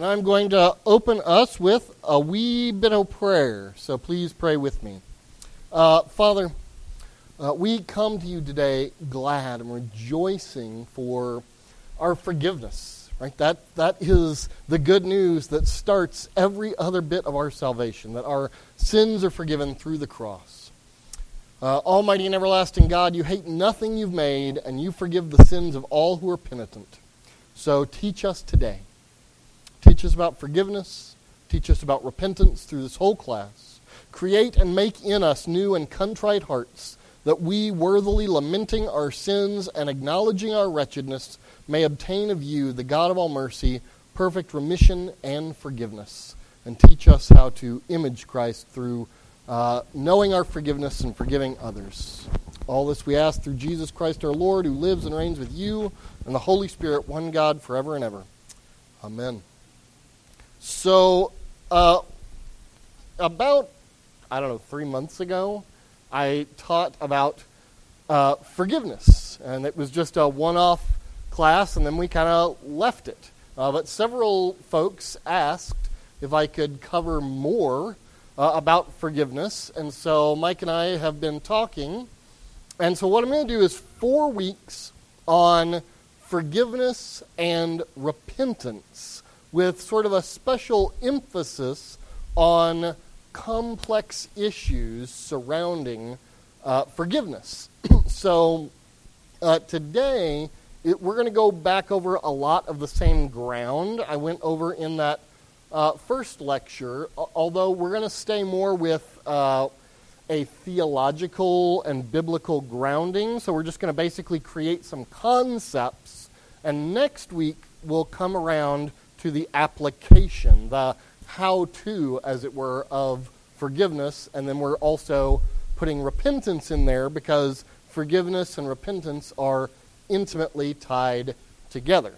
And I'm going to open us with a wee bit of prayer. So please pray with me. Uh, Father, uh, we come to you today glad and rejoicing for our forgiveness. Right? That, that is the good news that starts every other bit of our salvation, that our sins are forgiven through the cross. Uh, Almighty and everlasting God, you hate nothing you've made, and you forgive the sins of all who are penitent. So teach us today. Teach us about forgiveness. Teach us about repentance through this whole class. Create and make in us new and contrite hearts, that we, worthily lamenting our sins and acknowledging our wretchedness, may obtain of you, the God of all mercy, perfect remission and forgiveness. And teach us how to image Christ through uh, knowing our forgiveness and forgiving others. All this we ask through Jesus Christ our Lord, who lives and reigns with you and the Holy Spirit, one God, forever and ever. Amen. So, uh, about, I don't know, three months ago, I taught about uh, forgiveness. And it was just a one off class, and then we kind of left it. Uh, but several folks asked if I could cover more uh, about forgiveness. And so Mike and I have been talking. And so what I'm going to do is four weeks on forgiveness and repentance with sort of a special emphasis on complex issues surrounding uh, forgiveness. so uh, today, it, we're going to go back over a lot of the same ground I went over in that uh, first lecture, although we're going to stay more with uh, a theological and biblical grounding. So we're just going to basically create some concepts. And next week, we'll come around to the application, the how to, as it were, of forgiveness. And then we're also putting repentance in there because forgiveness and repentance are intimately tied together.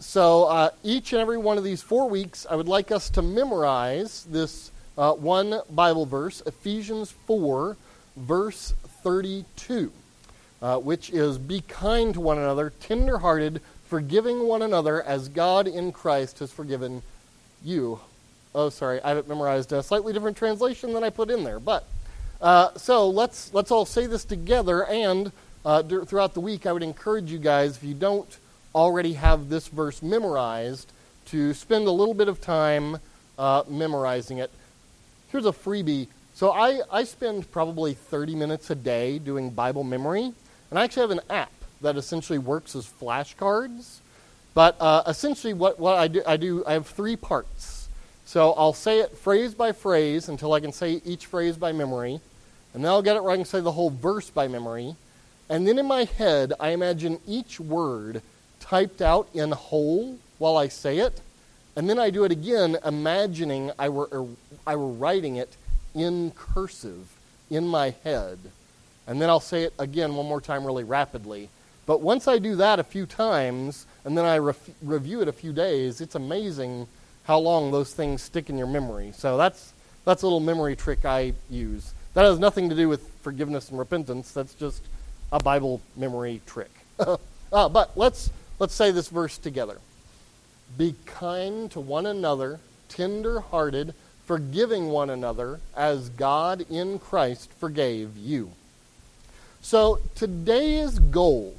So uh, each and every one of these four weeks, I would like us to memorize this uh, one Bible verse, Ephesians 4, verse 32, uh, which is Be kind to one another, tenderhearted, forgiving one another as God in Christ has forgiven you. Oh, sorry, I haven't memorized a slightly different translation than I put in there. But uh, so let's let's all say this together, and uh, throughout the week, I would encourage you guys if you don't already have this verse memorized to spend a little bit of time uh, memorizing it. Here's a freebie. So I, I spend probably 30 minutes a day doing Bible memory, and I actually have an app that essentially works as flashcards. But uh, essentially, what, what I, do, I do, I have three parts. So I'll say it phrase by phrase until I can say each phrase by memory, and then I'll get it where I can say the whole verse by memory. And then in my head, I imagine each word typed out in whole while I say it, and then I do it again, imagining I were, er, I were writing it in cursive in my head. And then I'll say it again one more time really rapidly. But once I do that a few times, and then I ref- review it a few days, it's amazing how long those things stick in your memory. So that's, that's a little memory trick I use. That has nothing to do with forgiveness and repentance. That's just a Bible memory trick. uh, but let's Let's say this verse together. Be kind to one another, tender hearted, forgiving one another as God in Christ forgave you. So today's goal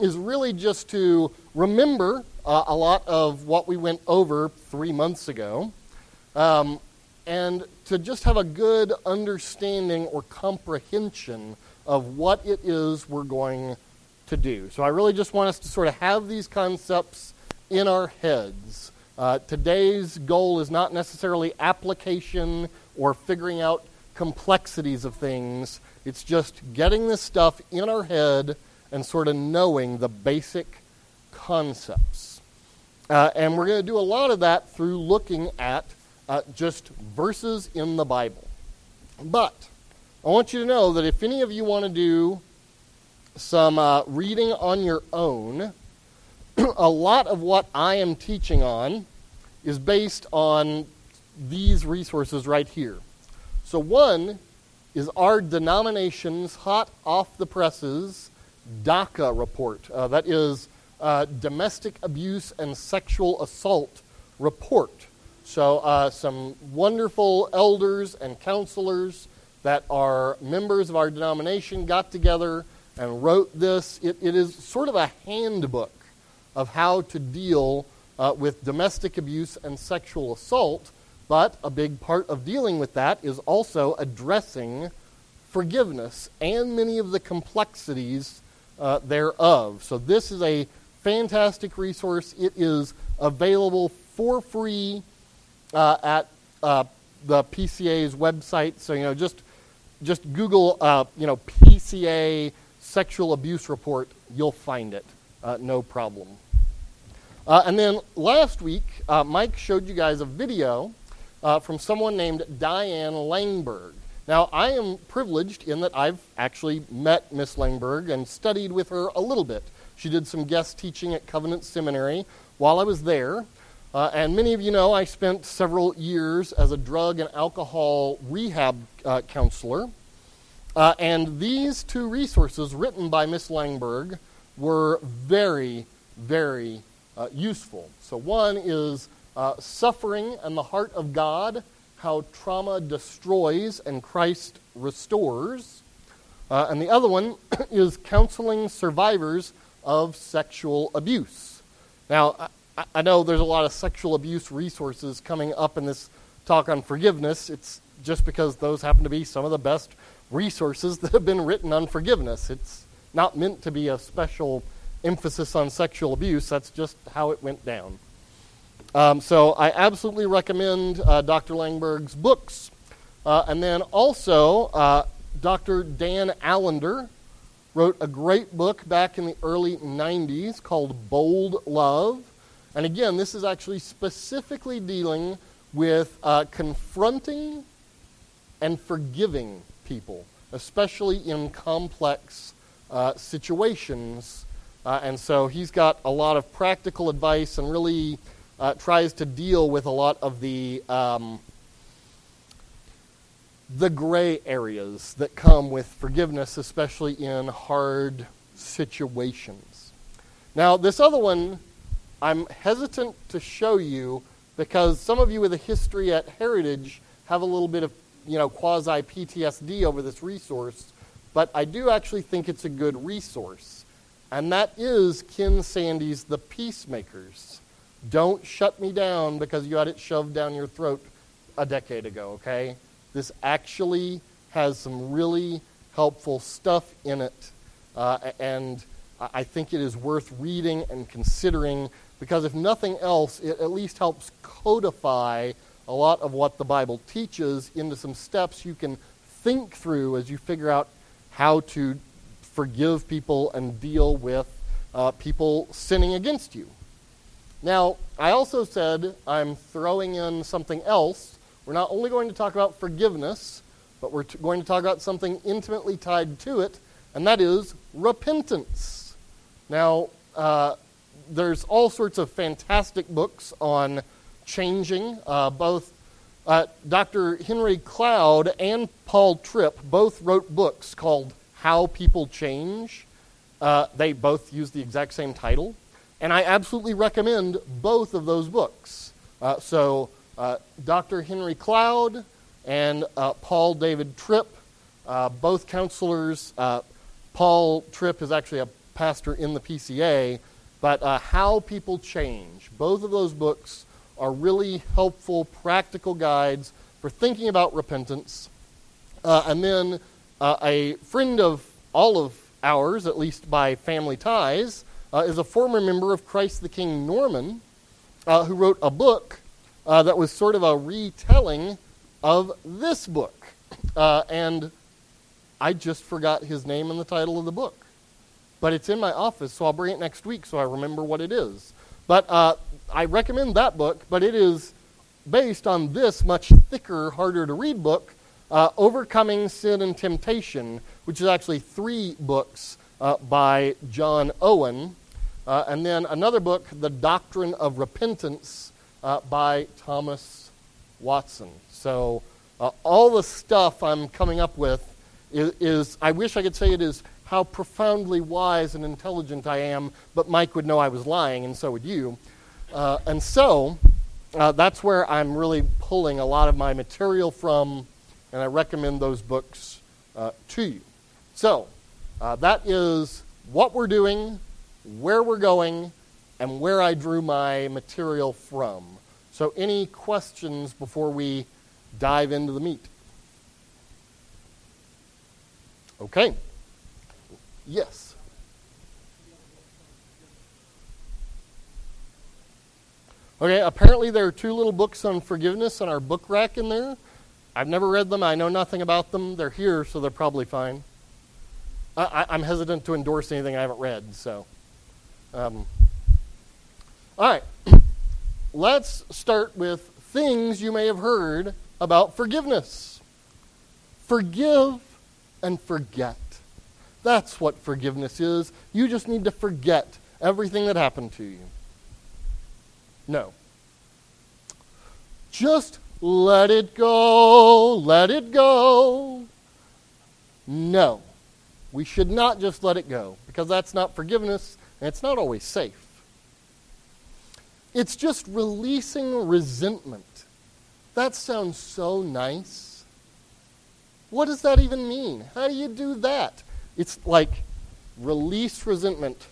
is really just to remember uh, a lot of what we went over three months ago um, and to just have a good understanding or comprehension of what it is we're going to do. So I really just want us to sort of have these concepts in our heads. Uh, today's goal is not necessarily application or figuring out complexities of things. It's just getting this stuff in our head and sort of knowing the basic concepts. Uh, and we're going to do a lot of that through looking at uh, just verses in the Bible. But I want you to know that if any of you want to do some uh, reading on your own. a lot of what I am teaching on is based on these resources right here. So, one is our denomination's hot off the presses DASA report. Uh, that is uh, domestic abuse and sexual assault report. So, uh, some wonderful elders and counselors that are members of our denomination got together and wrote this. It, it is sort of a handbook of how to deal uh, with domestic abuse and sexual assault, but a big part of dealing with that is also addressing forgiveness and many of the complexities uh, thereof. So, this is a fantastic resource. It is available for free uh, at uh, the PCA's website. So, you know, just just Google, uh, you know, PCA sexual abuse report. You'll find it. Uh, no problem. Uh, and then last week, Mike showed you guys a video from someone named Diane Langberg. Now, I am privileged in that I've actually met Miss Langberg and studied with her a little bit. She did some guest teaching at Covenant Seminary while I was there. Uh, and many of you know I spent several years as a drug and alcohol rehab uh, counselor. Uh, and these two resources written by Miss Langberg were very, very uh, useful. So, one is uh, Suffering and the Heart of God How Trauma Destroys and Christ Restores. Uh, and the other one is Counseling Survivors of Sexual Abuse. Now, I, I know there's a lot of sexual abuse resources coming up in this talk on forgiveness. It's just because those happen to be some of the best resources that have been written on forgiveness. It's not meant to be a special emphasis on sexual abuse, that's just how it went down. Um, so I absolutely recommend uh, Dr. Langberg's books. Uh, and then also, uh, Dr. Dan Allender wrote a great book back in the early 90s called Bold Love. And again, this is actually specifically dealing with uh, confronting and forgiving people, especially in complex uh, situations. Uh, and so he's got a lot of practical advice and really uh, tries to deal with a lot of the um, the gray areas that come with forgiveness, especially in hard situations. Now, this other one I'm hesitant to show you because some of you with a history at Heritage have a little bit of, you know, quasi PTSD over this resource, but I do actually think it's a good resource. And that is Ken Sande's The Peacemakers. Don't shut me down because you had it shoved down your throat a decade ago, okay? This actually has some really helpful stuff in it, uh, and I think it is worth reading and considering because if nothing else, it at least helps codify a lot of what the Bible teaches into some steps you can think through as you figure out how to forgive people and deal with uh, people sinning against you. Now, I also said I'm throwing in something else. We're not only going to talk about forgiveness, but we're t- going to talk about something intimately tied to it, and that is repentance. Now, uh, there's all sorts of fantastic books on changing. Uh, both uh, Dr. Henry Cloud and Paul Tripp both wrote books called How People Change. Uh, they both use the exact same title. And I absolutely recommend both of those books. Uh, so, uh, Dr. Henry Cloud and uh, Paul David Tripp, both counselors. Paul Tripp is actually a pastor in the PCA but uh, How People Change. Both of those books are really helpful, practical guides for thinking about repentance. Uh, and then uh, a friend of all of ours, at least by family ties, uh, is a former member of Christ the King Norman, uh, who wrote a book uh, that was sort of a retelling of this book. and I just forgot his name and the title of the book but it's in my office, so I'll bring it next week so I remember what it is. But uh, I recommend that book, but it is based on this much thicker, harder to read book, uh, Overcoming Sin and Temptation, which is actually three books uh, by John Owen. Uh, and then another book, The Doctrine of Repentance, uh, by Thomas Watson. So uh, all the stuff I'm coming up with is, is, I wish I could say it is how profoundly wise and intelligent I am, but Mike would know I was lying, and so would you. Uh, and so, uh, that's where I'm really pulling a lot of my material from, and I recommend those books uh, to you. So, that is what we're doing, where we're going, and where I drew my material from. So, any questions before we dive into the meat? Okay. Yes. Okay, apparently there are two little books on forgiveness on our book rack in there. I've never read them. I know nothing about them. They're here, so they're probably fine. I, am hesitant to endorse anything I haven't read, so. Um, all right. Let's start with things you may have heard about forgiveness. Forgive and forget. That's what forgiveness is. You just need to forget everything that happened to you. No. Just let it go, let it go. No. We should not just let it go because that's not forgiveness and it's not always safe. It's just releasing resentment. That sounds so nice. What does that even mean? How do you do that? It's like release resentment.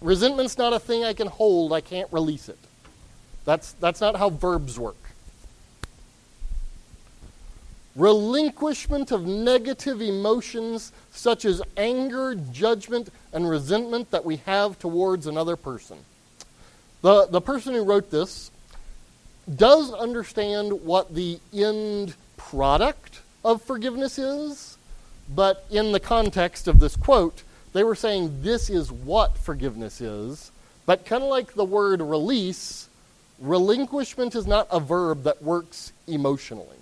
Resentment's not a thing I can hold, I can't release it. That's, that's not how verbs work relinquishment of negative emotions such as anger, judgment, and resentment that we have towards another person. The, the person who wrote this does understand what the end product of forgiveness is, but in the context of this quote, they were saying this is what forgiveness is. But kind of like the word release, relinquishment is not a verb that works emotionally.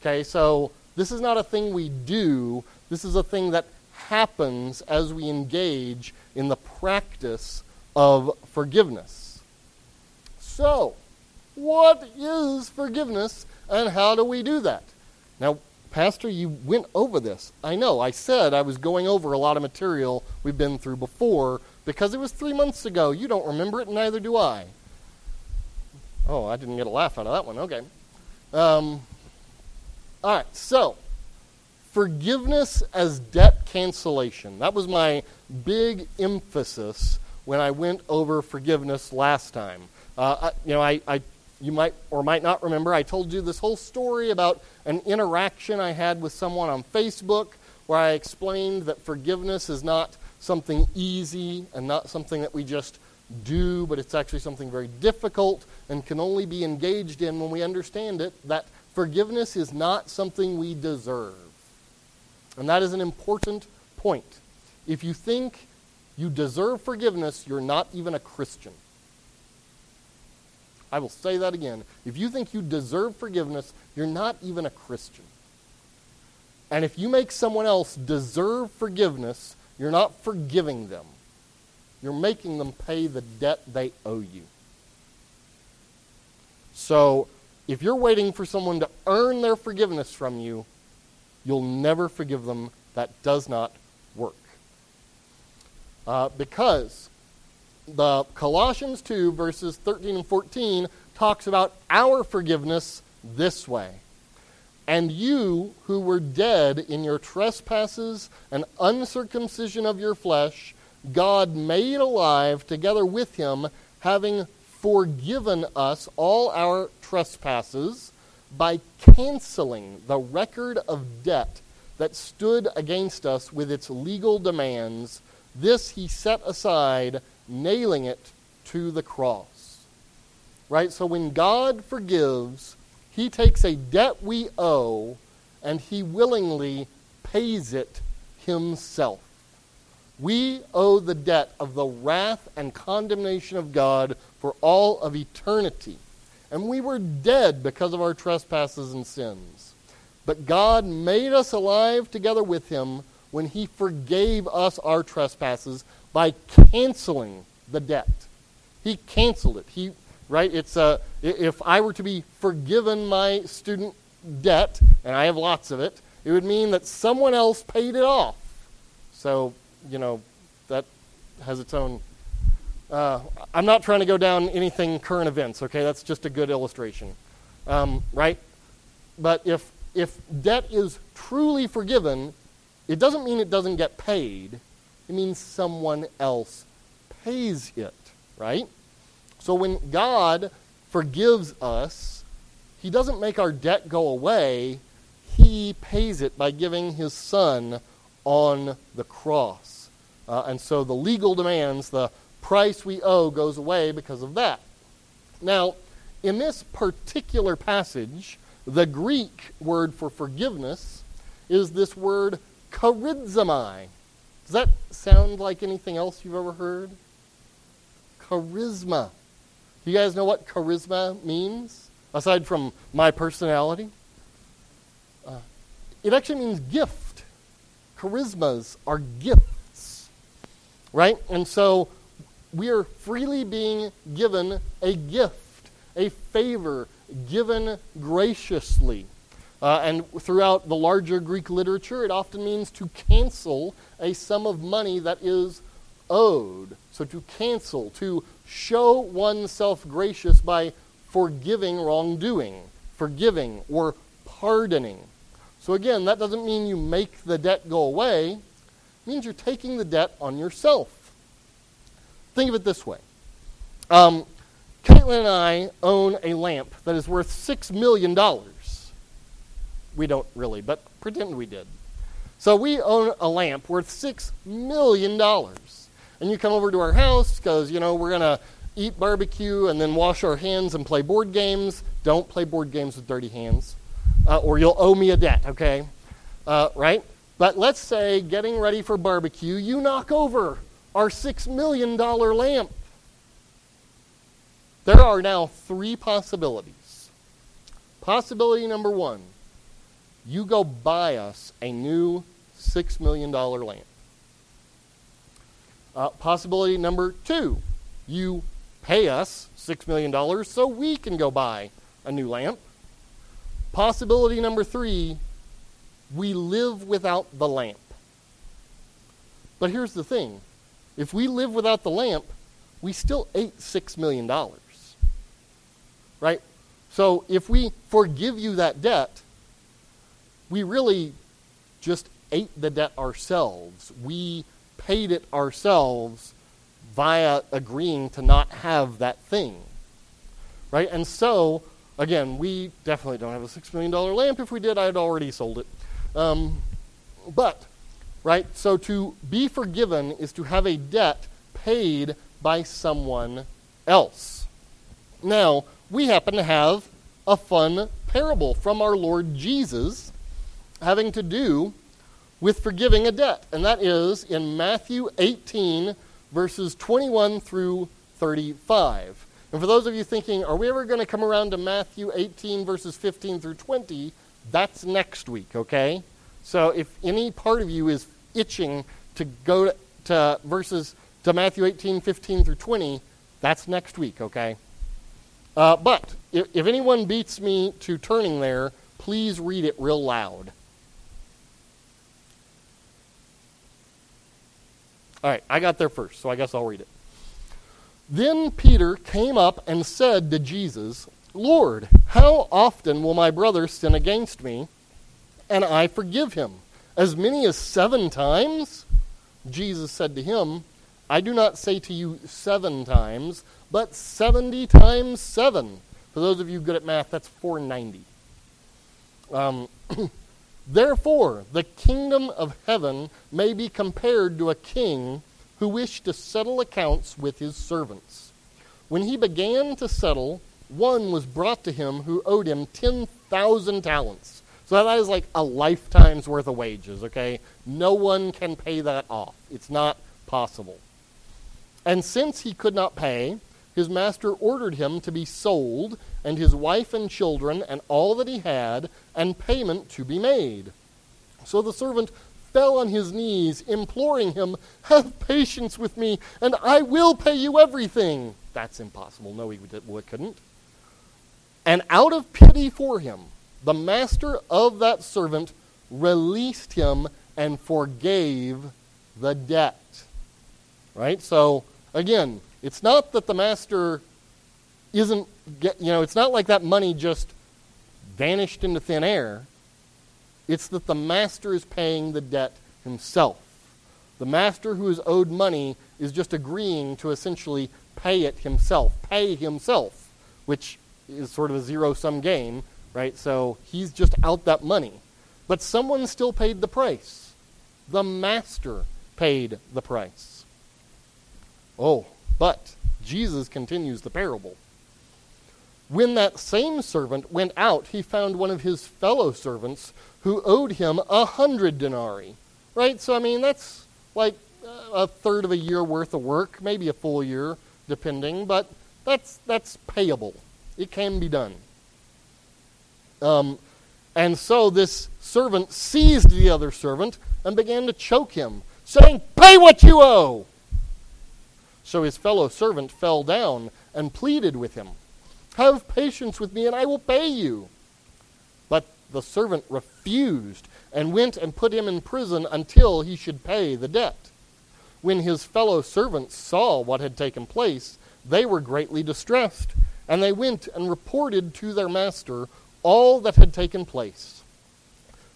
Okay, so this is not a thing we do, this is a thing that happens as we engage in the practice of forgiveness. So, what is forgiveness and how do we do that? Now, Pastor, you went over this. I know. I said I was going over a lot of material we've been through before because it was three months ago. You don't remember it, neither do I. Oh, I didn't get a laugh out of that one. Okay. Um, all right, so forgiveness as debt cancellation. That was my big emphasis when I went over forgiveness last time. Uh, I, you know, I, I, you might or might not remember, I told you this whole story about an interaction I had with someone on Facebook where I explained that forgiveness is not something easy and not something that we just do, but it's actually something very difficult and can only be engaged in when we understand it, that Forgiveness is not something we deserve. And that is an important point. If you think you deserve forgiveness, you're not even a Christian. I will say that again. If you think you deserve forgiveness, you're not even a Christian. And if you make someone else deserve forgiveness, you're not forgiving them. You're making them pay the debt they owe you. So if you're waiting for someone to earn their forgiveness from you, you'll never forgive them. That does not work. Uh, because the Colossians 2, verses 13 and 14, talks about our forgiveness this way. And you who were dead in your trespasses and uncircumcision of your flesh, God made alive together with him, having forgiven us all our trespasses by canceling the record of debt that stood against us with its legal demands. This he set aside, nailing it to the cross. Right? So when God forgives, he takes a debt we owe and he willingly pays it himself. We owe the debt of the wrath and condemnation of God for all of eternity. And we were dead because of our trespasses and sins. But God made us alive together with him when he forgave us our trespasses by canceling the debt. He canceled it. He right? It's uh, if I were to be forgiven my student debt, and I have lots of it, it would mean that someone else paid it off. So you know, that has its own Uh, I'm not trying to go down anything current events, okay? That's just a good illustration, um, right? But if, if debt is truly forgiven, it doesn't mean it doesn't get paid. It means someone else pays it, right? So when God forgives us, He doesn't make our debt go away. He pays it by giving His Son on the cross. Uh, and so the legal demands, the price we owe, goes away because of that. Now, in this particular passage, the Greek word for forgiveness is this word charizomai. Does that sound like anything else you've ever heard? Charisma. Do you guys know what charisma means, aside from my personality? Uh, it actually means gift. Charismas are gifts, right? And so we are freely being given a gift, a favor given graciously. Uh, and throughout the larger Greek literature, it often means to cancel a sum of money that is owed. So to cancel, to show oneself gracious by forgiving wrongdoing, forgiving or pardoning. So again, that doesn't mean you make the debt go away. It means you're taking the debt on yourself. Think of it this way. Um, Caitlin and I own a lamp that is worth $6 million. We don't really, but pretend we did. So we own a lamp worth $6 million. And you come over to our house because, you know, we're going to eat barbecue and then wash our hands and play board games. Don't play board games with dirty hands, uh, or you'll owe me a debt, okay? Uh, right? But let's say, getting ready for barbecue, you knock over our $6 million lamp. There are now three possibilities. Possibility number one you go buy us a new $6 million lamp. Uh, possibility number two you pay us $6 million so we can go buy a new lamp. Possibility number three we live without the lamp. But here's the thing if we live without the lamp, we still ate $6 million. Right? So if we forgive you that debt, we really just ate the debt ourselves. We paid it ourselves via agreeing to not have that thing. Right? And so, again, we definitely don't have a $6 million lamp. If we did, I'd already sold it. Um, but, right? So to be forgiven is to have a debt paid by someone else. Now, we happen to have a fun parable from our Lord Jesus having to do with forgiving a debt. And that is in Matthew 18, verses 21 through 35. And for those of you thinking, are we ever going to come around to Matthew 18, verses 15 through 20? That's next week, okay? So if any part of you is itching to go to, to verses to Matthew 18, 15 through 20, that's next week, okay? Uh, but if, if anyone beats me to turning there, please read it real loud. All right, I got there first, so I guess I'll read it. Then Peter came up and said to Jesus, Lord, how often will my brother sin against me and I forgive him? As many as seven times? Jesus said to him, I do not say to you seven times, but 70 times seven. For those of you good at math, that's 490. Um, Therefore, the kingdom of heaven may be compared to a king who wished to settle accounts with his servants. When he began to settle, one was brought to him who owed him 10,000 talents. So that is like a lifetime's worth of wages, okay? No one can pay that off. It's not possible. And since he could not pay, his master ordered him to be sold, and his wife and children, and all that he had, and payment to be made. So the servant fell on his knees, imploring him, Have patience with me, and I will pay you everything. That's impossible. No, he couldn't. And out of pity for him, the master of that servant released him and forgave the debt. Right? So, again, It's not that the master isn't, get, you know, it's not like that money just vanished into thin air. It's that the master is paying the debt himself. The master who is owed money is just agreeing to essentially pay it himself, pay himself, which is sort of a zero sum game, right? So he's just out that money. But someone still paid the price. The master paid the price. Oh, but Jesus continues the parable. When that same servant went out, he found one of his fellow servants who owed him a hundred denarii. Right? So, I mean, that's like uh, a third of a year worth of work, maybe a full year, depending, but that's, that's payable. It can be done. Um, and so this servant seized the other servant and began to choke him, saying, Pay what you owe! So his fellow servant fell down and pleaded with him. Have patience with me, and I will pay you. But the servant refused and went and put him in prison until he should pay the debt. When his fellow servants saw what had taken place, they were greatly distressed, and they went and reported to their master all that had taken place.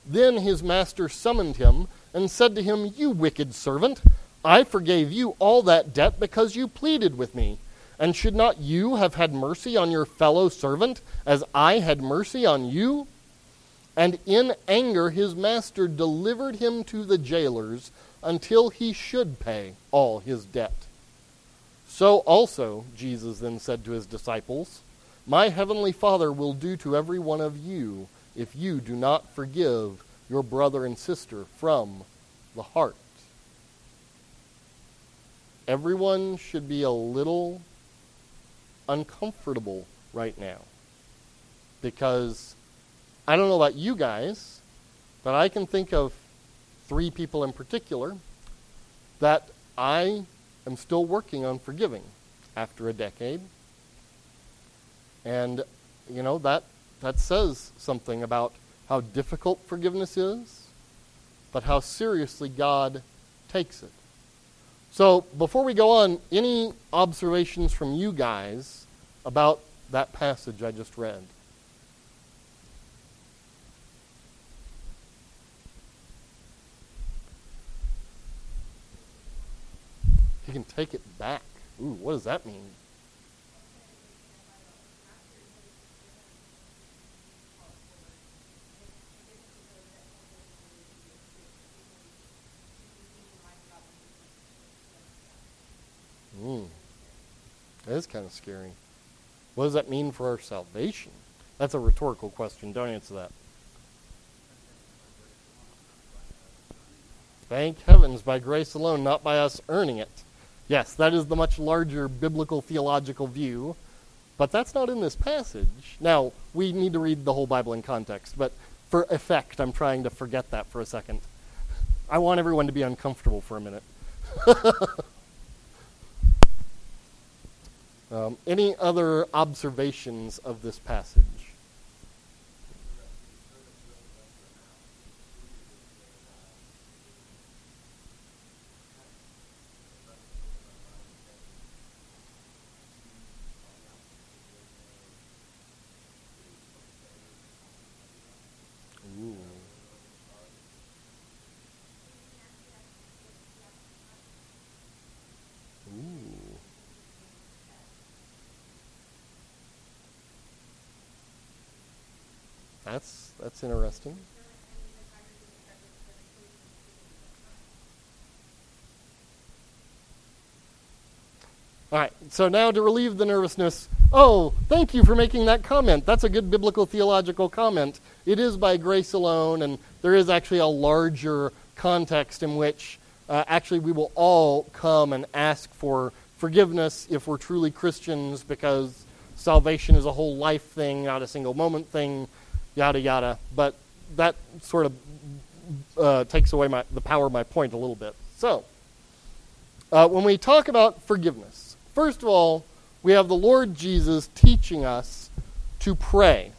Then his master summoned him and said to him, You wicked servant, I forgave you all that debt because you pleaded with me. And should not you have had mercy on your fellow servant as I had mercy on you? And in anger his master delivered him to the jailers until he should pay all his debt. So also, Jesus then said to his disciples, My heavenly Father will do to every one of you if you do not forgive your brother and sister from the heart. Everyone should be a little uncomfortable right now. Because I don't know about you guys, but I can think of three people in particular that I am still working on forgiving after a decade. And, you know, that, that says something about how difficult forgiveness is, but how seriously God takes it. So, before we go on, any observations from you guys about that passage I just read? He can take it back. Ooh, what does that mean? Mm. That is kind of scary. What does that mean for our salvation? That's a rhetorical question. Don't answer that. Thank heavens, by grace alone, not by us earning it. Yes, that is the much larger biblical theological view, but that's not in this passage. Now, we need to read the whole Bible in context, but for effect, I'm trying to forget that for a second. I want everyone to be uncomfortable for a minute. Um, any other observations of this passage? Ooh. Ooh. That's that's interesting. All right, so now to relieve the nervousness, oh, thank you for making that comment. That's a good biblical theological comment. It is by grace alone, and there is actually a larger context in which uh, actually we will all come and ask for forgiveness if we're truly Christians because salvation is a whole life thing, not a single moment thing yada yada. But that sort of uh, takes away my, the power of my point a little bit. So, uh, when we talk about forgiveness, first of all, we have the Lord Jesus teaching us to pray.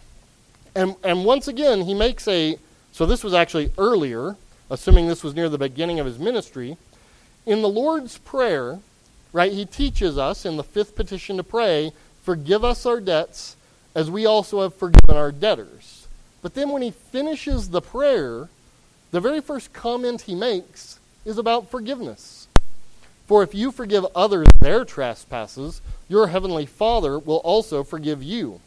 And, and once again, he makes a, so this was actually earlier, assuming this was near the beginning of his ministry. In the Lord's Prayer, right? He teaches us in the fifth petition to pray, Forgive us our debts as we also have forgiven our debtors. But then when he finishes the prayer, the very first comment he makes is about forgiveness. For if you forgive others their trespasses, your heavenly Father will also forgive you.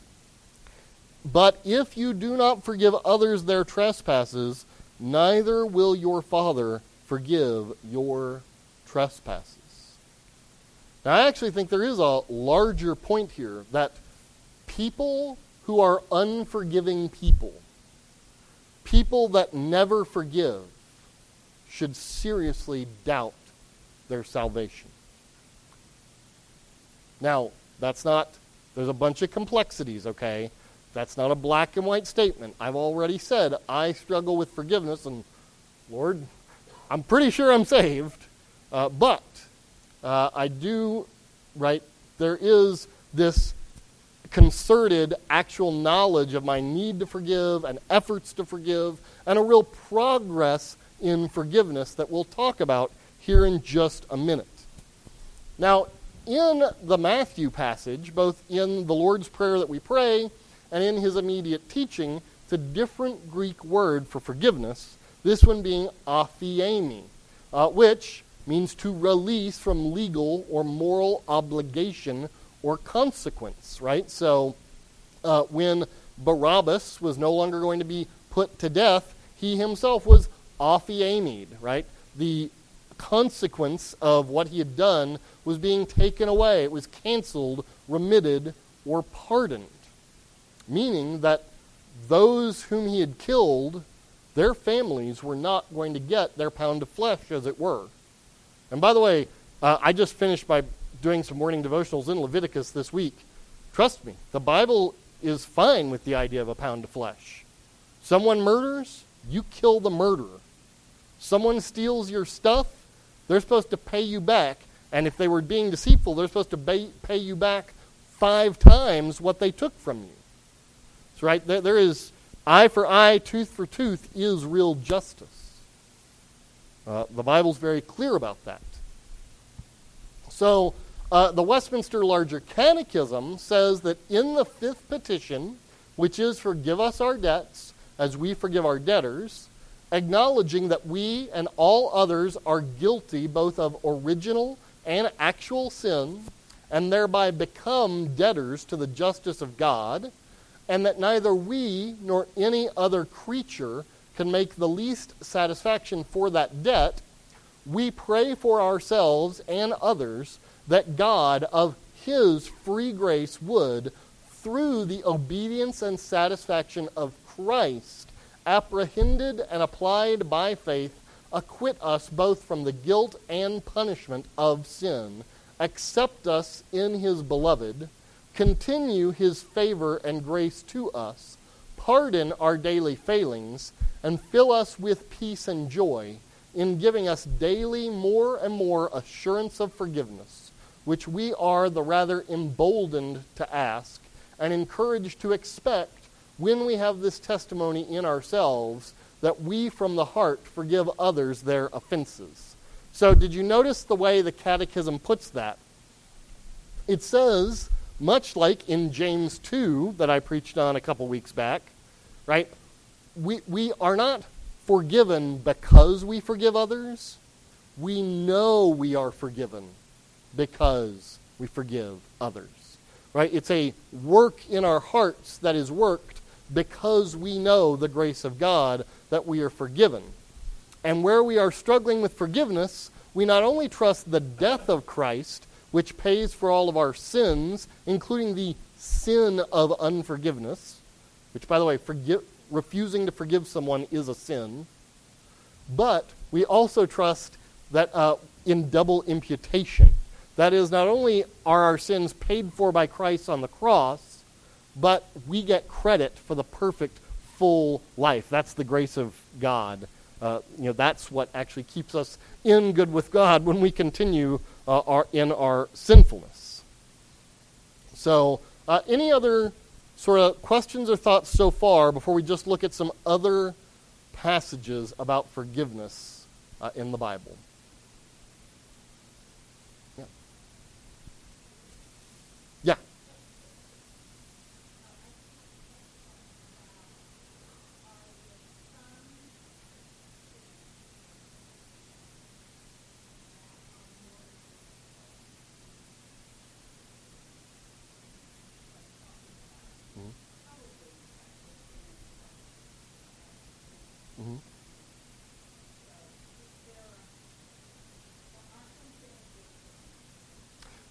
But if you do not forgive others their trespasses, neither will your Father forgive your trespasses. Now, I actually think there is a larger point here that people who are unforgiving people, people that never forgive, should seriously doubt their salvation. Now, that's not, there's a bunch of complexities, okay? That's not a black and white statement. I've already said I struggle with forgiveness, and Lord, I'm pretty sure I'm saved. Uh, but uh, I do, right? There is this concerted actual knowledge of my need to forgive and efforts to forgive and a real progress in forgiveness that we'll talk about here in just a minute. Now, in the Matthew passage, both in the Lord's Prayer that we pray and in his immediate teaching, it's a different Greek word for forgiveness, this one being aphiemi, uh, which means to release from legal or moral obligation or consequence, right? So uh, when Barabbas was no longer going to be put to death, he himself was aphiemied, right? The consequence of what he had done was being taken away. It was canceled, remitted, or pardoned. Meaning that those whom he had killed, their families were not going to get their pound of flesh, as it were. And by the way, uh, I just finished by doing some morning devotionals in Leviticus this week. Trust me, the Bible is fine with the idea of a pound of flesh. Someone murders, you kill the murderer. Someone steals your stuff, they're supposed to pay you back. And if they were being deceitful, they're supposed to pay, you back five times what they took from you. Right, there, there is eye for eye, tooth for tooth is real justice. Uh, the Bible's very clear about that. So, uh, the Westminster Larger Catechism says that in the fifth petition, which is forgive us our debts as we forgive our debtors, acknowledging that we and all others are guilty both of original and actual sin, and thereby become debtors to the justice of God, and that neither we nor any other creature can make the least satisfaction for that debt, we pray for ourselves and others that God, of His free grace, would, through the obedience and satisfaction of Christ, apprehended and applied by faith, acquit us both from the guilt and punishment of sin, accept us in his beloved, continue his favor and grace to us, pardon our daily failings, and fill us with peace and joy in giving us daily more and more assurance of forgiveness, which we are the rather emboldened to ask and encouraged to expect when we have this testimony in ourselves that we from the heart forgive others their offenses. So, did you notice the way the Catechism puts that? It says, much like in James 2 that I preached on a couple weeks back, right? We, we are not forgiven because we forgive others. We know we are forgiven because we forgive others. Right? It's a work in our hearts that is worked because we know the grace of God that we are forgiven. And where we are struggling with forgiveness, we not only trust the death of Christ, which pays for all of our sins, including the sin of unforgiveness, which, by the way, forgive, refusing to forgive someone is a sin, but we also trust that uh, in double imputation. That is, not only are our sins paid for by Christ on the cross, but we get credit for the perfect, full life. That's the grace of God. Uh, you know, that's what actually keeps us in good with God when we continue uh, our, in our sinfulness. So, uh, any other sort of questions or thoughts so far before we just look at some other passages about forgiveness uh, in the Bible?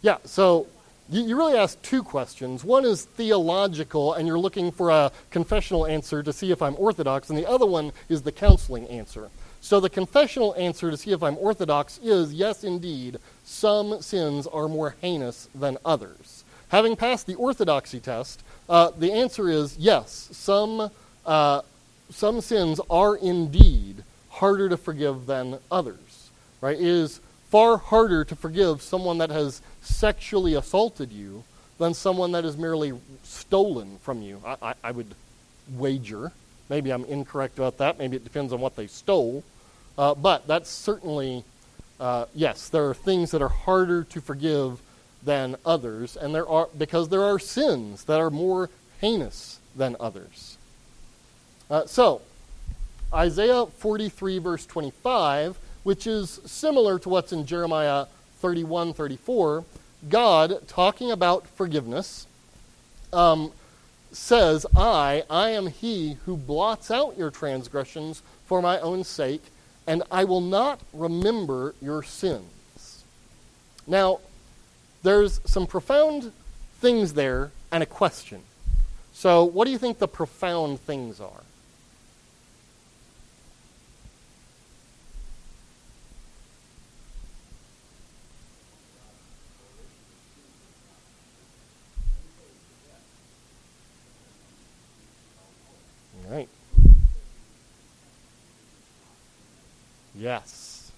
Yeah, so you, you really asked two questions. One is theological, and you're looking for a confessional answer to see if I'm Orthodox, and the other one is the counseling answer. So the confessional answer to see if I'm Orthodox is yes, indeed, some sins are more heinous than others. Having passed the orthodoxy test, uh, the answer is yes, some, uh, some sins are indeed harder to forgive than others. Right? It is far harder to forgive someone that has sexually assaulted you than someone that has merely stolen from you. I, I, I would wager. Maybe I'm incorrect about that. Maybe it depends on what they stole. Uh, but that's certainly, uh, yes, there are things that are harder to forgive than others, and there are because there are sins that are more heinous than others. Uh, so, Isaiah 43, verse 25, which is similar to what's in Jeremiah 31, 34, God, talking about forgiveness, um, says, I, I am he who blots out your transgressions for my own sake, and I will not remember your sins. Now, there's some profound things there and a question. So, what do you think the profound things are? Right. Yes.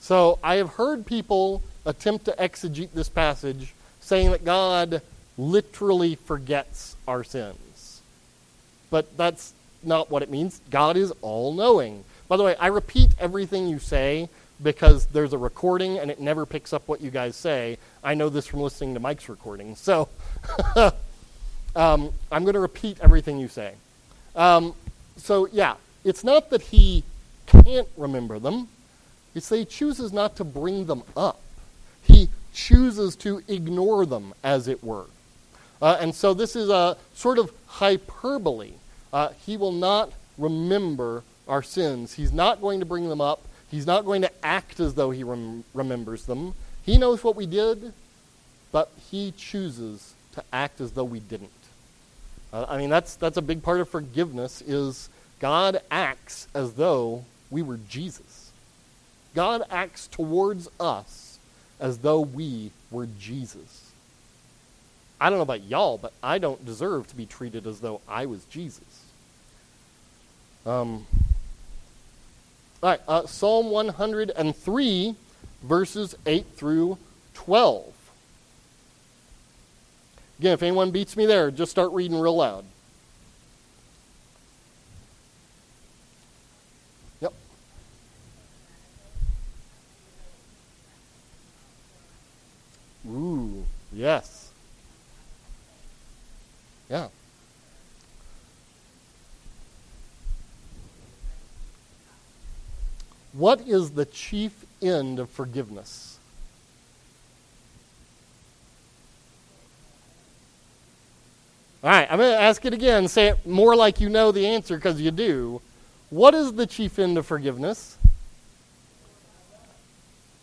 So I have heard people attempt to exegete this passage saying that God literally forgets our sins. But that's not what it means. God is all knowing. By the way, I repeat everything you say because there's a recording and it never picks up what you guys say. I know this from listening to Mike's recording. So um, I'm going to repeat everything you say. Um, so, yeah, it's not that he can't remember them, it's that he chooses not to bring them up. He chooses to ignore them, as it were. Uh, and so this is a sort of hyperbole. Uh, he will not remember our sins. He's not going to bring them up. He's not going to act as though he rem- remembers them. He knows what we did, but he chooses to act as though we didn't. Uh, I mean, that's, that's a big part of forgiveness is God acts as though we were Jesus. God acts towards us as though we were Jesus. I don't know about y'all, but I don't deserve to be treated as though I was Jesus. Um, all right, uh, Psalm 103, verses 8 through 12. Again, if anyone beats me there, just start reading real loud. Ooh, yes. Yeah. What is the chief end of forgiveness? All right, I'm going to ask it again. Say it more like you know the answer because you do. What is the chief end of forgiveness?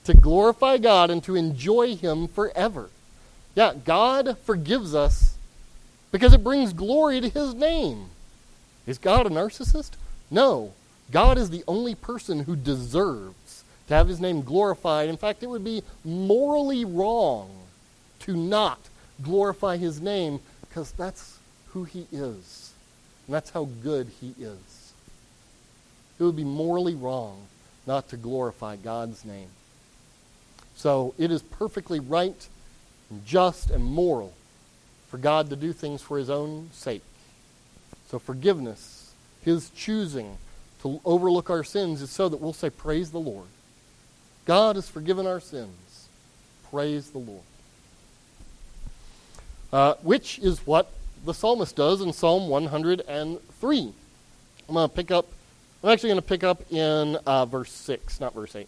To glorify God and to enjoy Him forever. Yeah, God forgives us because it brings glory to His name. Is God a narcissist? No. God is the only person who deserves to have His name glorified. In fact, it would be morally wrong to not glorify His name because that's who he is. And that's how good he is. It would be morally wrong not to glorify God's name. So it is perfectly right and just and moral for God to do things for his own sake. So forgiveness, his choosing to overlook our sins, is so that we'll say, Praise the Lord. God has forgiven our sins. Praise the Lord uh, which is what the psalmist does in Psalm 103. I'm going to pick up, I'm actually going to pick up in uh, verse 6, not verse 8.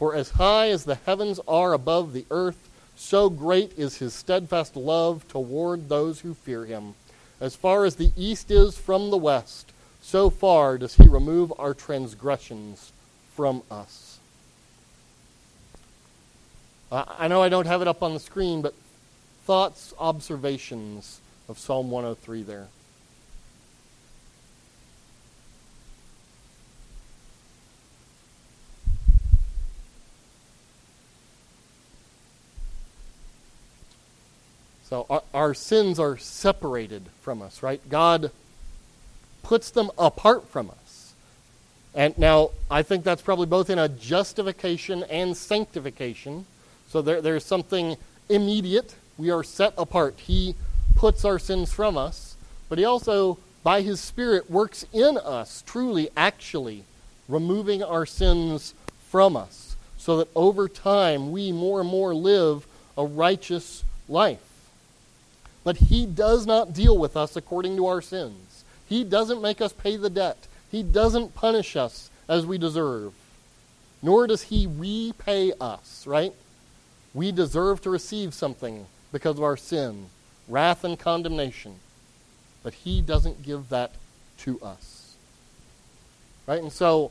For as high as the heavens are above the earth, so great is his steadfast love toward those who fear him. As far as the east is from the west, so far does he remove our transgressions from us. I know I don't have it up on the screen, but thoughts, observations of Psalm 103 there. So our, our, sins are separated from us, right? God puts them apart from us. And now, I think that's probably both in a justification and sanctification. So there, there's something immediate. We are set apart. He puts our sins from us, but He also, by His Spirit, works in us, truly, actually, removing our sins from us, so that over time we more and more live a righteous life. But He does not deal with us according to our sins. He doesn't make us pay the debt. He doesn't punish us as we deserve. Nor does He repay us, right? We deserve to receive something because of our sin, wrath and condemnation. But He doesn't give that to us. Right? And so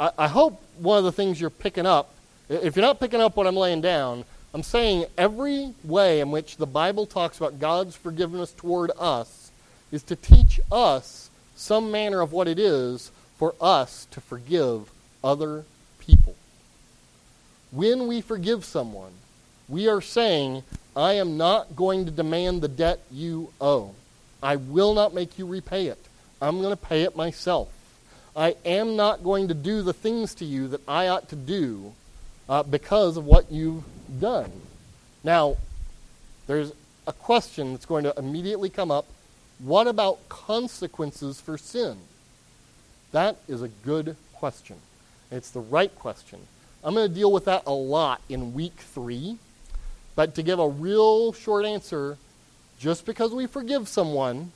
I, I hope one of the things you're picking up, if you're not picking up what I'm laying down, I'm saying every way in which the Bible talks about God's forgiveness toward us is to teach us some manner of what it is for us to forgive other people. When we forgive someone, we are saying, I am not going to demand the debt you owe. I will not make you repay it. I'm going to pay it myself. I am not going to do the things to you that I ought to do uh, because of what you've done. Now, there's a question that's going to immediately come up. What about consequences for sin? That is a good question. It's the right question. I'm going to deal with that a lot in week three. But to give a real short answer, just because we forgive someone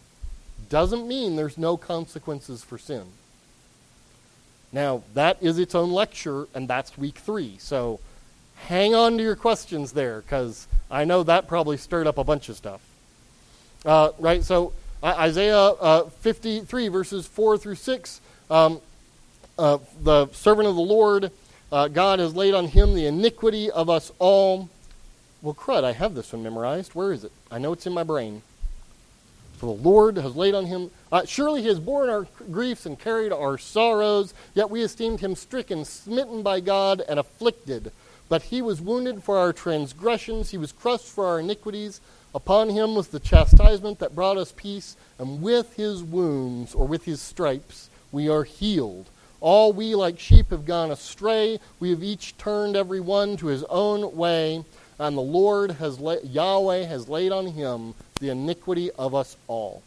doesn't mean there's no consequences for sin. Now, that is its own lecture, and that's week three. So hang on to your questions there, because I know that probably stirred up a bunch of stuff. Uh, right? So, Isaiah uh, 53, verses 4 through 6. Um, uh, the servant of the Lord, uh, God has laid on him the iniquity of us all. Well, crud, I have this one memorized. Where is it? I know it's in my brain. For the Lord has laid on him. Uh, surely he has borne our griefs and carried our sorrows, yet we esteemed him stricken, smitten by God, and afflicted. But he was wounded for our transgressions, he was crushed for our iniquities. Upon him was the chastisement that brought us peace, and with his wounds, or with his stripes, we are healed. All we like sheep have gone astray. We have each turned every one to his own way, and the Lord has la- Yahweh has laid on him the iniquity of us all.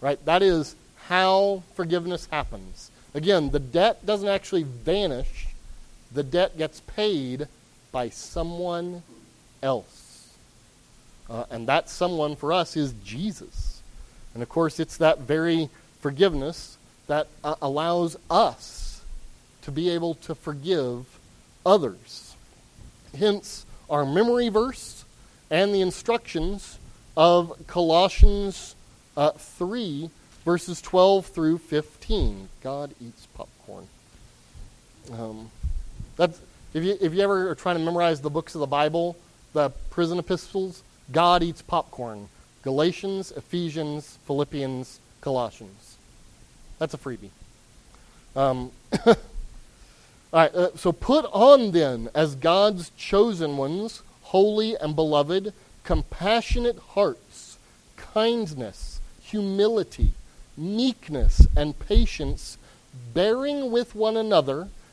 Right? That is how forgiveness happens. Again, the debt doesn't actually vanish, the debt gets paid by someone else. Uh, and that someone for us is Jesus. And of course, it's that very forgiveness that uh, allows us to be able to forgive others. Hence, our memory verse and the instructions of Colossians uh, 3, verses 12 through 15. God eats popcorn. Um, that's, if, you, if you ever are trying to memorize the books of the Bible, the prison epistles, God eats popcorn. Galatians, Ephesians, Philippians, Colossians. That's a freebie. Um, all right, uh, so put on then, as God's chosen ones, holy and beloved, compassionate hearts, kindness, humility, meekness, and patience, bearing with one another,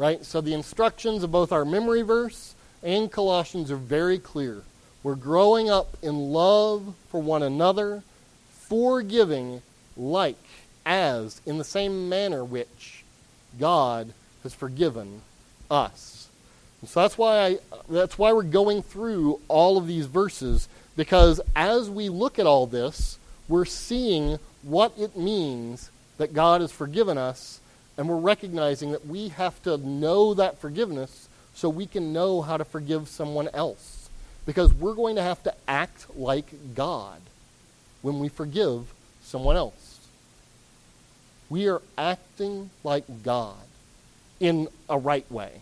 Right? So the instructions of both our memory verse and Colossians are very clear. We're growing up in love for one another, forgiving like as in the same manner which God has forgiven us. And so that's why I, that's why we're going through all of these verses because as we look at all this, we're seeing what it means that God has forgiven us and we're recognizing that we have to know that forgiveness so we can know how to forgive someone else because we're going to have to act like God when we forgive someone else. We are acting like God in a right way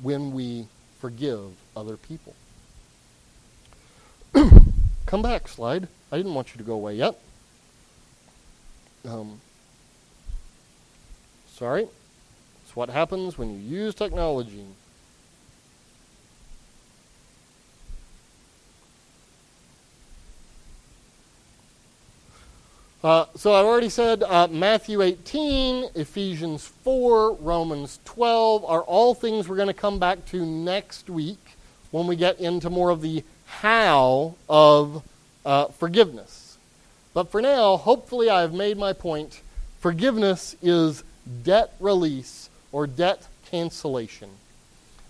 when we forgive other people. Come back, slide. I didn't want you to go away yet. Um, sorry. It's what happens when you use technology. Uh, so I've already said uh, Matthew 18, Ephesians 4, Romans 12 are all things we're going to come back to next week when we get into more of the how of uh, forgiveness. But for now, hopefully I've made my point. Forgiveness is debt release or debt cancellation.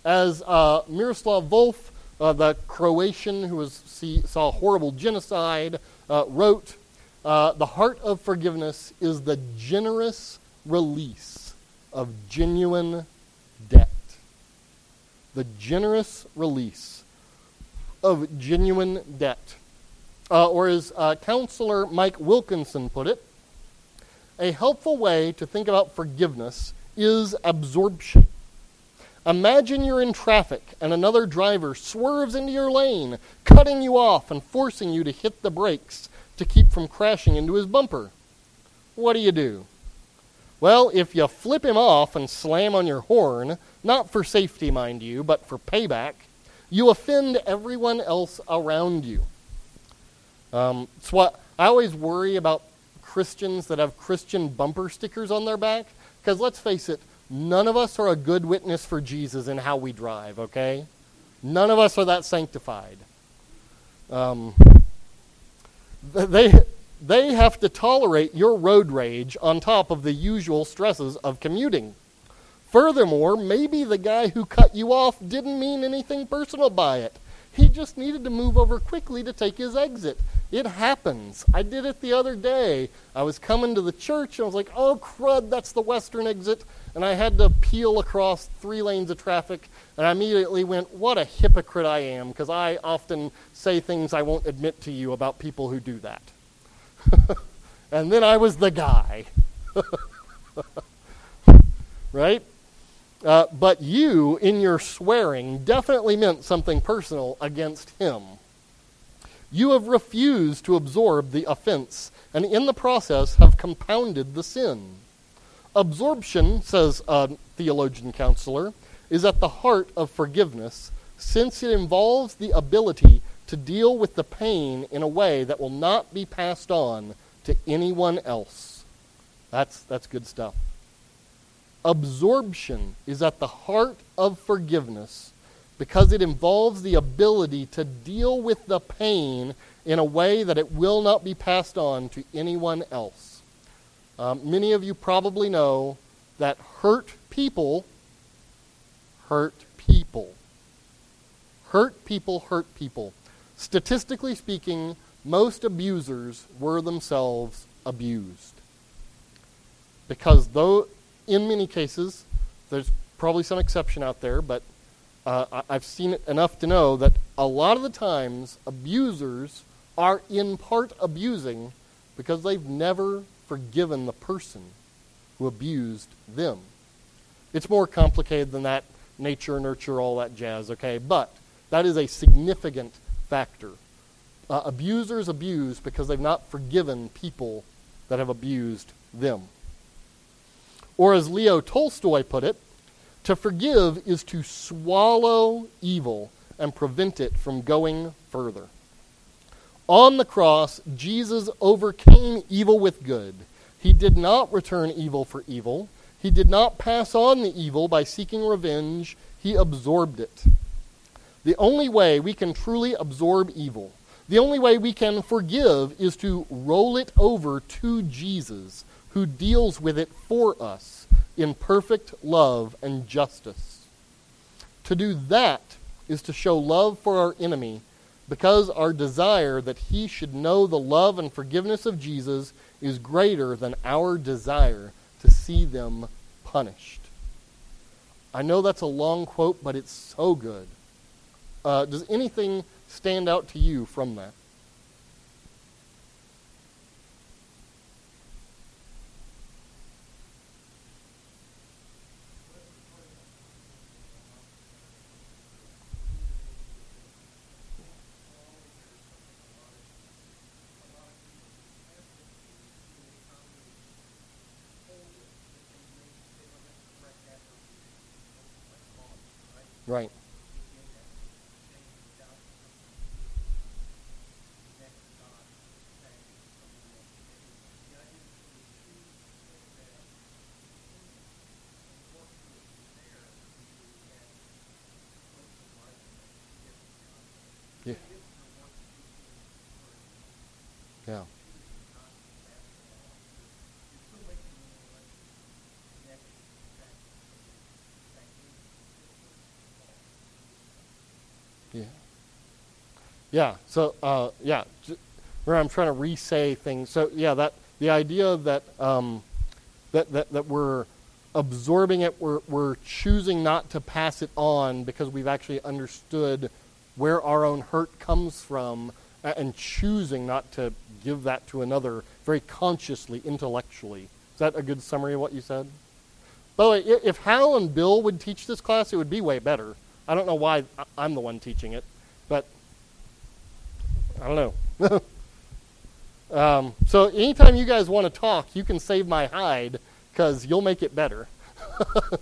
As uh, Miroslav Volf, uh, the Croatian who was, see, saw horrible genocide, uh, wrote, uh, the heart of forgiveness is the generous release of genuine debt. The generous release of genuine debt. Uh, or as uh, counselor Mike Wilkinson put it, a helpful way to think about forgiveness is absorption. Imagine you're in traffic and another driver swerves into your lane, cutting you off and forcing you to hit the brakes to keep from crashing into his bumper. What do you do? Well, if you flip him off and slam on your horn, not for safety, mind you, but for payback, you offend everyone else around you. Um, what I always worry about Christians that have Christian bumper stickers on their back, because let's face it, none of us are a good witness for Jesus in how we drive, okay? None of us are that sanctified. Um, they, they have to tolerate your road rage on top of the usual stresses of commuting. Furthermore, maybe the guy who cut you off didn't mean anything personal by it. He just needed to move over quickly to take his exit. It happens. I did it the other day. I was coming to the church and I was like, oh crud, that's the western exit. And I had to peel across three lanes of traffic. And I immediately went, what a hypocrite I am, because I often say things I won't admit to you about people who do that. and then I was the guy. right? Uh, but you, in your swearing, definitely meant something personal against him. You have refused to absorb the offense, and in the process have compounded the sin. Absorption, says a theologian counselor, is at the heart of forgiveness, since it involves the ability to deal with the pain in a way that will not be passed on to anyone else. That's, that's good stuff. Absorption is at the heart of forgiveness because it involves the ability to deal with the pain in a way that it will not be passed on to anyone else. Um, many of you probably know that hurt people hurt people. Hurt people hurt people. Statistically speaking, most abusers were themselves abused. Because though in many cases, there's probably some exception out there, but uh, I've seen it enough to know that a lot of the times abusers are in part abusing because they've never forgiven the person who abused them. It's more complicated than that nature, nurture, all that jazz, okay? But that is a significant factor. Uh, abusers abuse because they've not forgiven people that have abused them. Or as Leo Tolstoy put it, to forgive is to swallow evil and prevent it from going further. On the cross, Jesus overcame evil with good. He did not return evil for evil. He did not pass on the evil by seeking revenge. He absorbed it. The only way we can truly absorb evil, the only way we can forgive, is to roll it over to Jesus, who deals with it for us in perfect love and justice. To do that is to show love for our enemy because our desire that he should know the love and forgiveness of Jesus is greater than our desire to see them punished. I know that's a long quote, but it's so good. Uh, does anything stand out to you from that? Right. Yeah. Yeah. Yeah. Yeah. So, uh, yeah, where I'm trying to re-say things. So, yeah, that the idea that um, that, that that we're absorbing it, we're we're choosing not to pass it on because we've actually understood where our own hurt comes from, and choosing not to give that to another very consciously, intellectually. Is that a good summary of what you said? By the way, if Hal and Bill would teach this class, it would be way better. I don't know why I'm the one teaching it, but I don't know. um, so anytime you guys want to talk, you can save my hide because you'll make it better.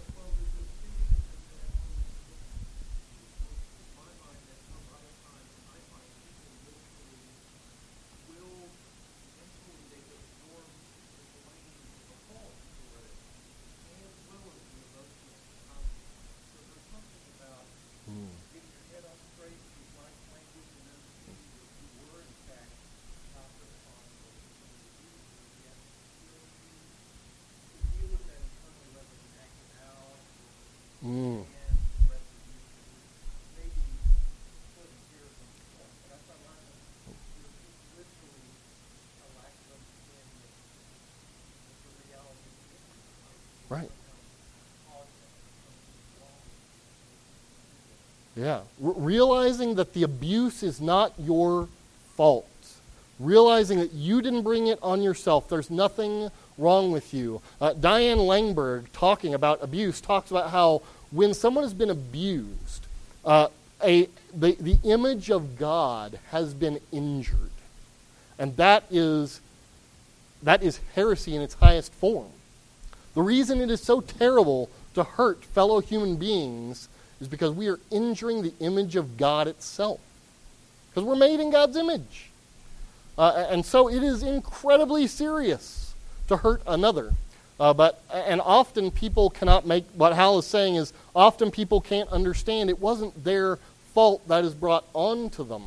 Mm. Right. Yeah. R- realizing that the abuse is not your fault. Realizing that you didn't bring it on yourself. There's nothing wrong with you. Uh, Diane Langberg, talking about abuse, talks about how when someone has been abused, uh, a, the, the image of God has been injured. And that is, that is heresy in its highest form. The reason it is so terrible to hurt fellow human beings is because we are injuring the image of God itself. Because we're made in God's image. Uh, and so it is incredibly serious to hurt another. Uh, but and often people cannot make what Hal is saying is often people can't understand it wasn't their fault that is brought onto them,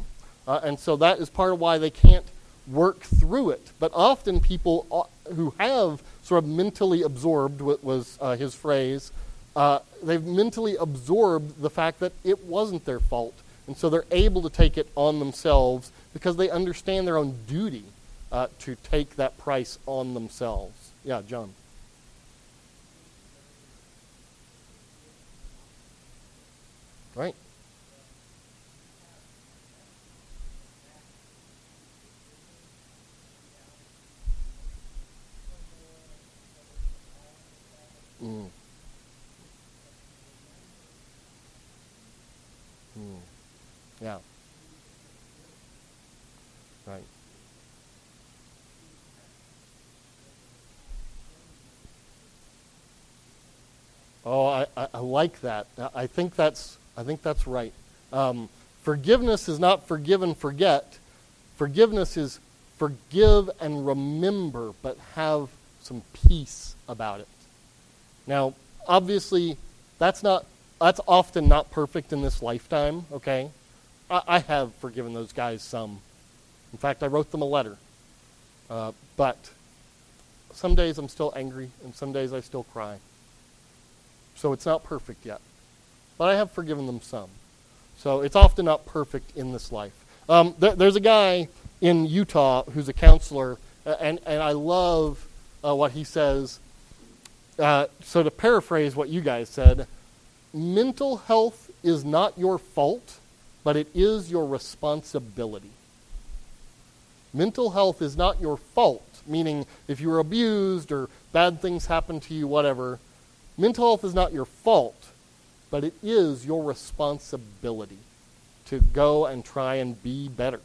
uh, and so that is part of why they can't work through it. But often people uh, who have sort of mentally absorbed what was uh, his phrase, uh, they've mentally absorbed the fact that it wasn't their fault, and so they're able to take it on themselves because they understand their own duty uh, to take that price on themselves. Yeah, John. Right? Mm. Yeah. Right. Oh, I, I, I like that. I think that's I think that's right. Um, forgiveness is not forgive and forget. Forgiveness is forgive and remember, but have some peace about it. Now, obviously, that's not that's often not perfect in this lifetime. Okay, I, I have forgiven those guys some. In fact, I wrote them a letter. Uh, but some days I'm still angry, and some days I still cry. So it's not perfect yet. But I have forgiven them some. So it's often not perfect in this life. Um, there, there's a guy in Utah who's a counselor, uh, and, and I love uh, what he says. Uh, so to paraphrase what you guys said, mental health is not your fault, but it is your responsibility. Mental health is not your fault, meaning if you were abused or bad things happen to you, whatever, mental health is not your fault, but it is your responsibility to go and try and be better.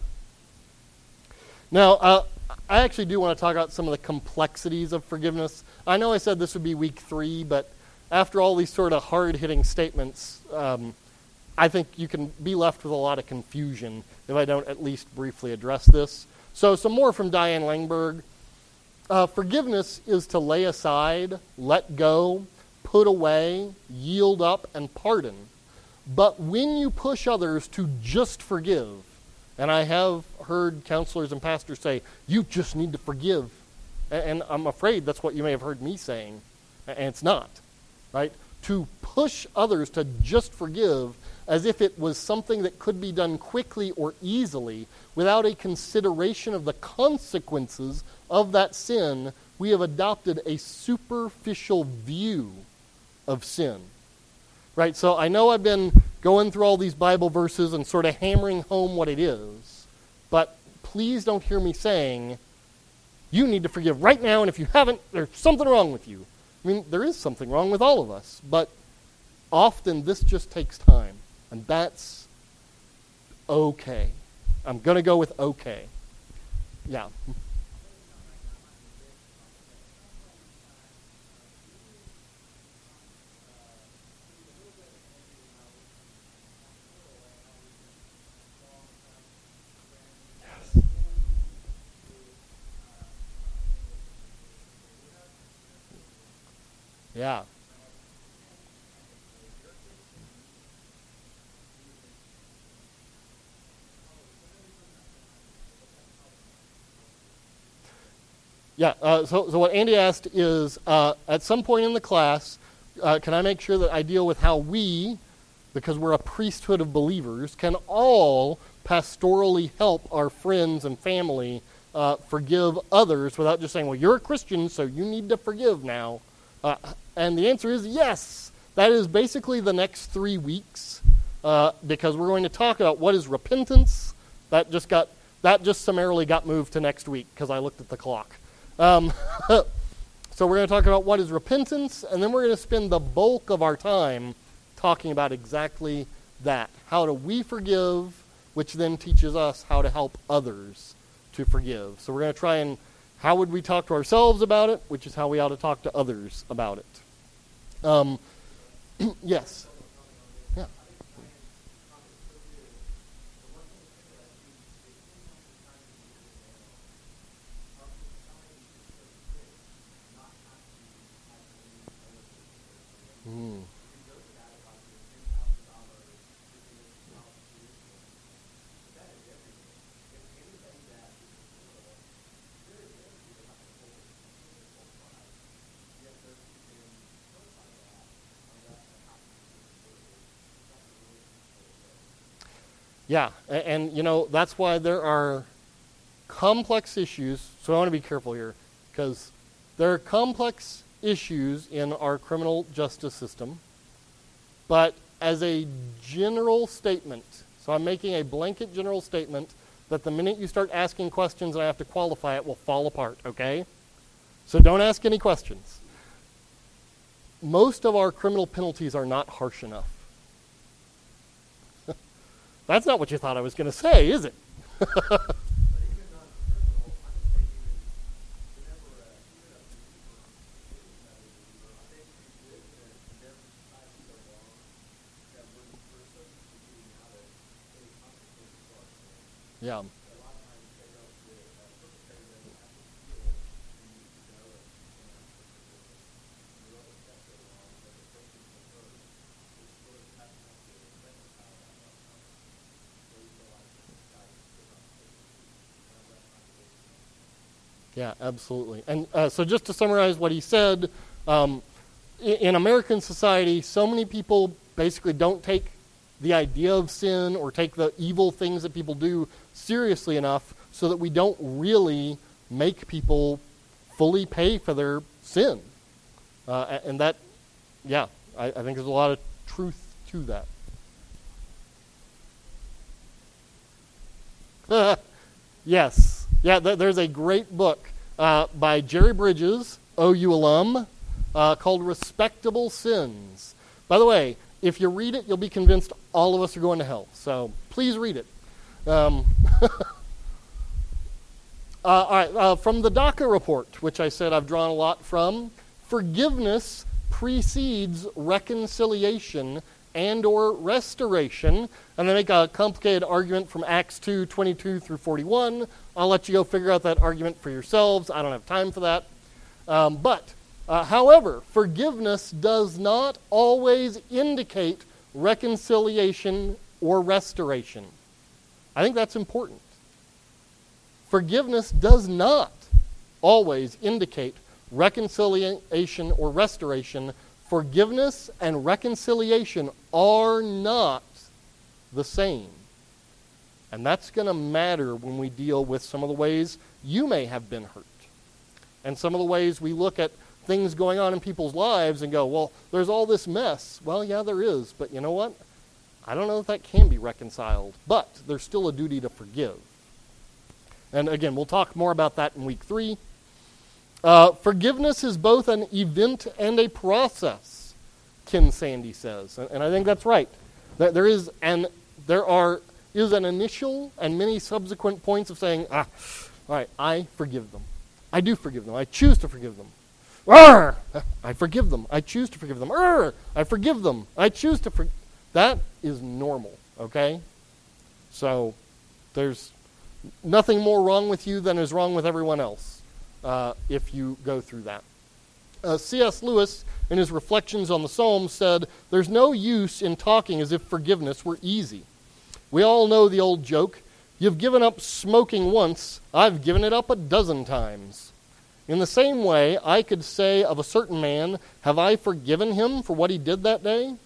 Now, uh, I actually do want to talk about some of the complexities of forgiveness. I know I said this would be week three, but after all these sort of hard hitting statements, um, I think you can be left with a lot of confusion if I don't at least briefly address this. So, some more from Diane Langberg. Uh, forgiveness is to lay aside, let go, put away, yield up, and pardon. But when you push others to just forgive, and I have heard counselors and pastors say, you just need to forgive. And I'm afraid that's what you may have heard me saying, and it's not, right? To push others to just forgive as if it was something that could be done quickly or easily without a consideration of the consequences of that sin, we have adopted a superficial view of sin. Right? So I know I've been going through all these Bible verses and sort of hammering home what it is, but please don't hear me saying, you need to forgive right now, and if you haven't, there's something wrong with you. I mean, there is something wrong with all of us, but often this just takes time. And that's okay. I'm going to go with okay. Yeah. Yeah. Yeah, uh, so, so what Andy asked is uh, at some point in the class, uh, can I make sure that I deal with how we, because we're a priesthood of believers, can all pastorally help our friends and family uh, forgive others without just saying, well, you're a Christian, so you need to forgive now. Uh, and the answer is yes. That is basically the next three weeks uh, because we're going to talk about what is repentance. That just got that just summarily got moved to next week because I looked at the clock. Um, so we're going to talk about what is repentance, and then we're going to spend the bulk of our time talking about exactly that. How do we forgive, which then teaches us how to help others to forgive. So we're going to try and how would we talk to ourselves about it, which is how we ought to talk to others about it. Um, yes. Yeah, and, and, you know, that's why there are complex issues. So I want to be careful here because there are complex issues in our criminal justice system. But as a general statement, so I'm making a blanket general statement that the minute you start asking questions and I have to qualify it will fall apart, okay? So don't ask any questions. Most of our criminal penalties are not harsh enough. That's not what you thought I was going to say, is it? Yeah. Yeah, absolutely. And uh, so, just to summarize what he said, um, in, in American society, so many people basically don't take the idea of sin or take the evil things that people do seriously enough so that we don't really make people fully pay for their sin. Uh, and that, yeah, I, I think there's a lot of truth to that. yes. Yeah, th- there's a great book uh, by Jerry Bridges, OU alum, uh, called Respectable Sins. By the way, if you read it, you'll be convinced all of us are going to hell. So please read it. Um, uh, all right, uh, from the DASA report, which I said I've drawn a lot from, forgiveness precedes reconciliation and or restoration and they make a complicated argument from acts 2 22 through 41 i'll let you go figure out that argument for yourselves i don't have time for that um, but uh, however, forgiveness does not always indicate reconciliation or restoration. I think that's important. Forgiveness does not always indicate reconciliation or restoration. Forgiveness and reconciliation are not the same. And that's going to matter when we deal with some of the ways you may have been hurt. And some of the ways we look at things going on in people's lives and go, well, there's all this mess. Well, yeah, there is, but you know what? I don't know if that can be reconciled, but there's still a duty to forgive. And again, we'll talk more about that in week three. Uh, forgiveness is both an event and a process, Ken Sande says, and, and I think that's right. There, there is an there are is an initial and many subsequent points of saying, ah, all right, I forgive them. I do forgive them. I choose to forgive them. Arr! I forgive them. I choose to forgive them. Arr! I forgive them. I choose to forgive. That is normal, okay? So there's nothing more wrong with you than is wrong with everyone else uh, if you go through that. Uh, C.S. Lewis, in his reflections on the Psalms, said, There's no use in talking as if forgiveness were easy. We all know the old joke You've given up smoking once, I've given it up a dozen times. In the same way, I could say of a certain man, Have I forgiven him for what he did that day?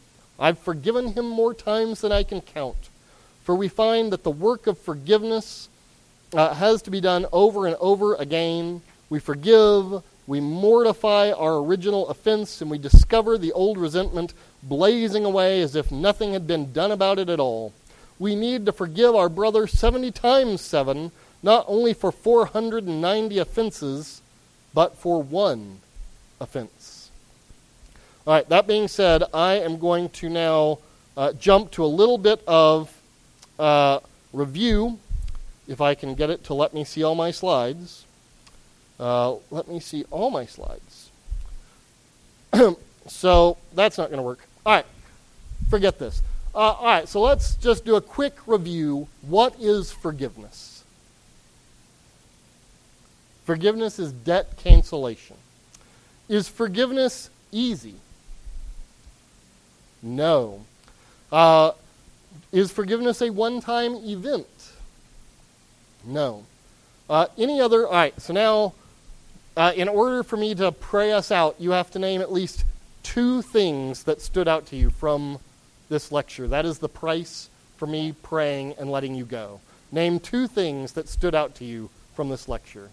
I've forgiven him more times than I can count. For we find that the work of forgiveness uh, has to be done over and over again. We forgive, we mortify our original offense, and we discover the old resentment blazing away as if nothing had been done about it at all. We need to forgive our brother 70 times 7, not only for 490 offenses but for one offense. All right, that being said, I am going to now uh, jump to a little bit of uh, review, if I can get it to let me see all my slides. Uh, let me see all my slides. so that's not going to work. All right, forget this. Uh, all right, so let's just do a quick review. What is forgiveness? Forgiveness is debt cancellation. Is forgiveness easy? No. Uh, is forgiveness a one time event? No. Uh, any other? All right, so now, uh, in order for me to pray us out, you have to name at least two things that stood out to you from this lecture. That is the price for me praying and letting you go. Name two things that stood out to you from this lecture.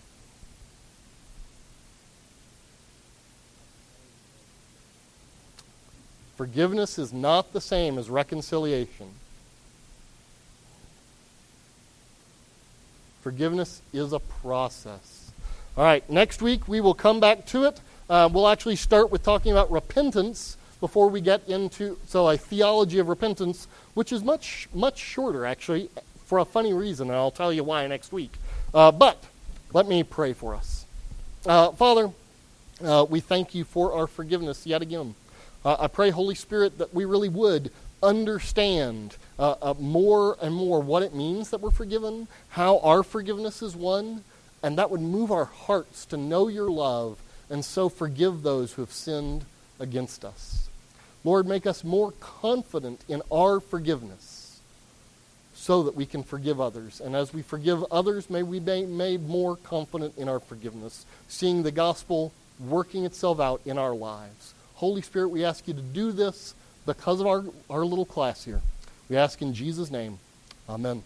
Forgiveness is not the same as reconciliation. Forgiveness is a process. All right, next week we will come back to it. Uh, we'll actually start with talking about repentance before we get into so a theology of repentance, which is much much shorter actually, for a funny reason, and I'll tell you why next week. Uh, but let me pray for us, uh, Father. Uh, we thank you for our forgiveness yet again. Uh, I pray, Holy Spirit, that we really would understand uh, uh, more and more what it means that we're forgiven, how our forgiveness is won, and that would move our hearts to know your love and so forgive those who have sinned against us. Lord, make us more confident in our forgiveness so that we can forgive others. And as we forgive others, may we be made more confident in our forgiveness, seeing the gospel working itself out in our lives. Holy Spirit, we ask you to do this because of our, our little class here. We ask in Jesus' name. Amen.